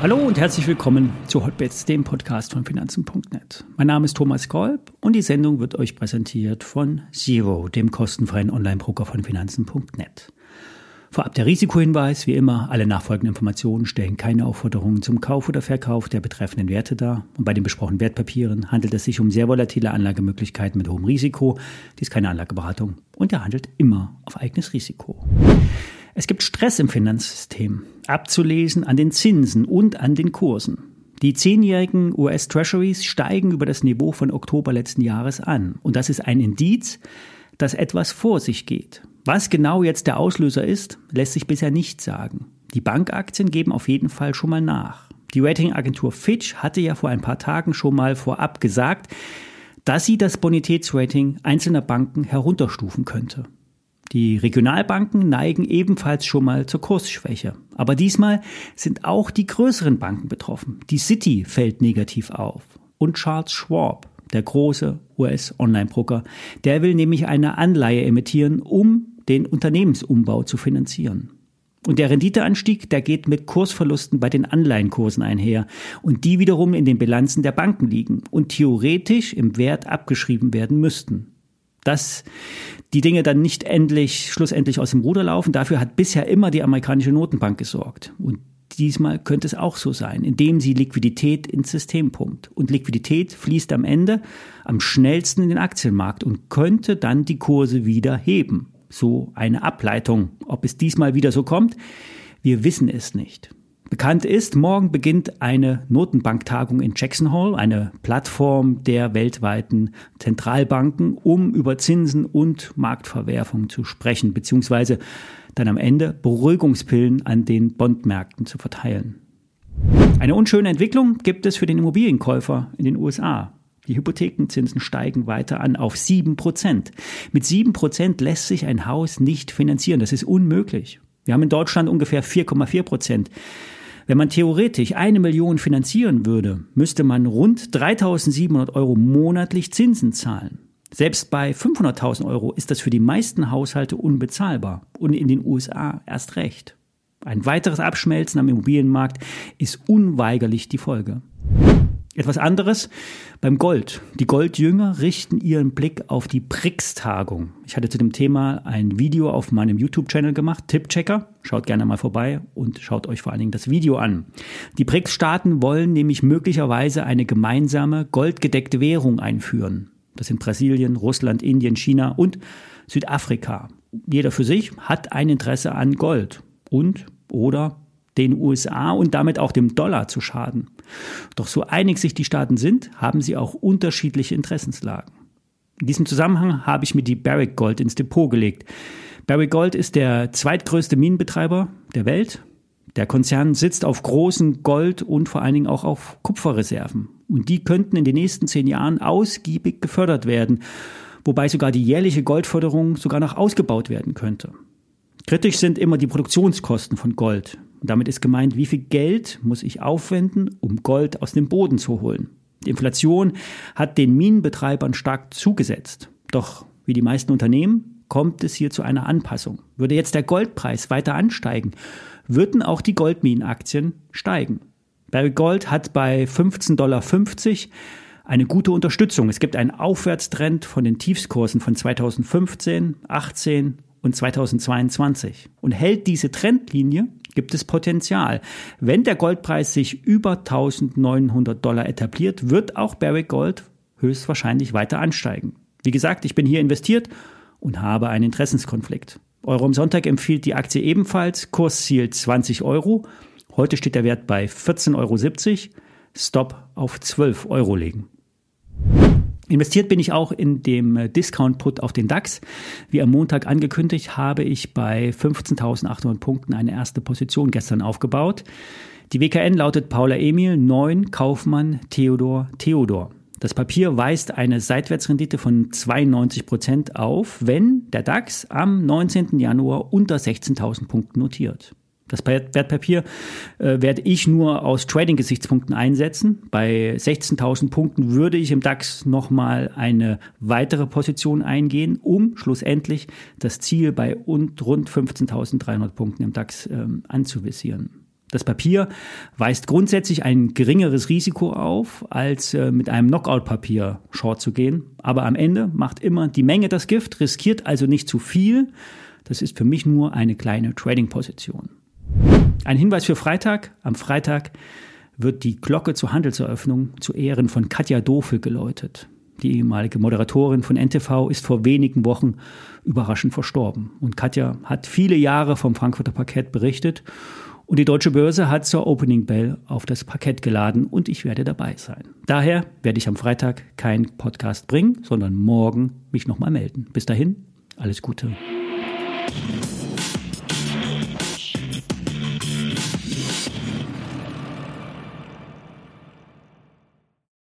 Hallo und herzlich willkommen zu Hotbets, dem Podcast von Finanzen.net. Mein Name ist Thomas Kolb und die Sendung wird euch präsentiert von Zero, dem kostenfreien Online-Broker von Finanzen.net. Vorab der Risikohinweis, wie immer, alle nachfolgenden Informationen stellen keine Aufforderungen zum Kauf oder Verkauf der betreffenden Werte dar. Und bei den besprochenen Wertpapieren handelt es sich um sehr volatile Anlagemöglichkeiten mit hohem Risiko. Dies ist keine Anlageberatung und er handelt immer auf eigenes Risiko. Es gibt Stress im Finanzsystem, abzulesen an den Zinsen und an den Kursen. Die zehnjährigen US-Treasuries steigen über das Niveau von Oktober letzten Jahres an. Und das ist ein Indiz, dass etwas vor sich geht. Was genau jetzt der Auslöser ist, lässt sich bisher nicht sagen. Die Bankaktien geben auf jeden Fall schon mal nach. Die Ratingagentur Fitch hatte ja vor ein paar Tagen schon mal vorab gesagt, dass sie das Bonitätsrating einzelner Banken herunterstufen könnte. Die Regionalbanken neigen ebenfalls schon mal zur Kursschwäche. Aber diesmal sind auch die größeren Banken betroffen. Die City fällt negativ auf. Und Charles Schwab, der große US-Online-Broker, der will nämlich eine Anleihe emittieren, um den Unternehmensumbau zu finanzieren. Und der Renditeanstieg, der geht mit Kursverlusten bei den Anleihenkursen einher und die wiederum in den Bilanzen der Banken liegen und theoretisch im Wert abgeschrieben werden müssten. Dass die Dinge dann nicht endlich, schlussendlich aus dem Ruder laufen, dafür hat bisher immer die amerikanische Notenbank gesorgt. Und diesmal könnte es auch so sein, indem sie Liquidität ins System pumpt. Und Liquidität fließt am Ende am schnellsten in den Aktienmarkt und könnte dann die Kurse wieder heben so eine Ableitung. Ob es diesmal wieder so kommt, wir wissen es nicht. Bekannt ist, morgen beginnt eine Notenbanktagung in Jackson Hole, eine Plattform der weltweiten Zentralbanken, um über Zinsen und Marktverwerfung zu sprechen, beziehungsweise dann am Ende Beruhigungspillen an den Bondmärkten zu verteilen. Eine unschöne Entwicklung gibt es für den Immobilienkäufer in den USA. Die Hypothekenzinsen steigen weiter an auf 7 Prozent. Mit 7 Prozent lässt sich ein Haus nicht finanzieren. Das ist unmöglich. Wir haben in Deutschland ungefähr 4,4 Prozent. Wenn man theoretisch eine Million finanzieren würde, müsste man rund 3700 Euro monatlich Zinsen zahlen. Selbst bei 500.000 Euro ist das für die meisten Haushalte unbezahlbar und in den USA erst recht. Ein weiteres Abschmelzen am Immobilienmarkt ist unweigerlich die Folge. Etwas anderes beim Gold. Die Goldjünger richten ihren Blick auf die BRICS-Tagung. Ich hatte zu dem Thema ein Video auf meinem YouTube-Channel gemacht, Tippchecker. Schaut gerne mal vorbei und schaut euch vor allen Dingen das Video an. Die BRICS-Staaten wollen nämlich möglicherweise eine gemeinsame goldgedeckte Währung einführen. Das sind Brasilien, Russland, Indien, China und Südafrika. Jeder für sich hat ein Interesse an Gold und oder den USA und damit auch dem Dollar zu schaden. Doch so einig sich die Staaten sind, haben sie auch unterschiedliche Interessenslagen. In diesem Zusammenhang habe ich mir die Barrick Gold ins Depot gelegt. Barrick Gold ist der zweitgrößte Minenbetreiber der Welt. Der Konzern sitzt auf großen Gold- und vor allen Dingen auch auf Kupferreserven. Und die könnten in den nächsten zehn Jahren ausgiebig gefördert werden, wobei sogar die jährliche Goldförderung sogar noch ausgebaut werden könnte. Kritisch sind immer die Produktionskosten von Gold. Und damit ist gemeint, wie viel Geld muss ich aufwenden, um Gold aus dem Boden zu holen. Die Inflation hat den Minenbetreibern stark zugesetzt. Doch wie die meisten Unternehmen kommt es hier zu einer Anpassung. Würde jetzt der Goldpreis weiter ansteigen, würden auch die Goldminenaktien steigen. Barry Gold hat bei 15,50 Dollar eine gute Unterstützung. Es gibt einen Aufwärtstrend von den Tiefskursen von 2015, 18 und 2022. Und hält diese Trendlinie, gibt es Potenzial. Wenn der Goldpreis sich über 1900 Dollar etabliert, wird auch Barrick Gold höchstwahrscheinlich weiter ansteigen. Wie gesagt, ich bin hier investiert und habe einen Interessenskonflikt. Euro am Sonntag empfiehlt die Aktie ebenfalls, Kursziel 20 Euro. Heute steht der Wert bei 14,70 Euro. Stop auf 12 Euro legen. Investiert bin ich auch in dem äh, Discount-Put auf den DAX. Wie am Montag angekündigt, habe ich bei 15.800 Punkten eine erste Position gestern aufgebaut. Die WKN lautet Paula Emil 9, Kaufmann Theodor Theodor. Das Papier weist eine Seitwärtsrendite von 92 Prozent auf, wenn der DAX am 19. Januar unter 16.000 Punkten notiert. Das Wertpapier äh, werde ich nur aus Trading-Gesichtspunkten einsetzen. Bei 16.000 Punkten würde ich im DAX nochmal eine weitere Position eingehen, um schlussendlich das Ziel bei rund 15.300 Punkten im DAX ähm, anzuvisieren. Das Papier weist grundsätzlich ein geringeres Risiko auf, als äh, mit einem Knockout-Papier short zu gehen. Aber am Ende macht immer die Menge das Gift, riskiert also nicht zu viel. Das ist für mich nur eine kleine Trading-Position. Ein Hinweis für Freitag. Am Freitag wird die Glocke zur Handelseröffnung zu Ehren von Katja Dofel geläutet. Die ehemalige Moderatorin von NTV ist vor wenigen Wochen überraschend verstorben. Und Katja hat viele Jahre vom Frankfurter Parkett berichtet. Und die Deutsche Börse hat zur Opening Bell auf das Parkett geladen und ich werde dabei sein. Daher werde ich am Freitag keinen Podcast bringen, sondern morgen mich nochmal melden. Bis dahin, alles Gute.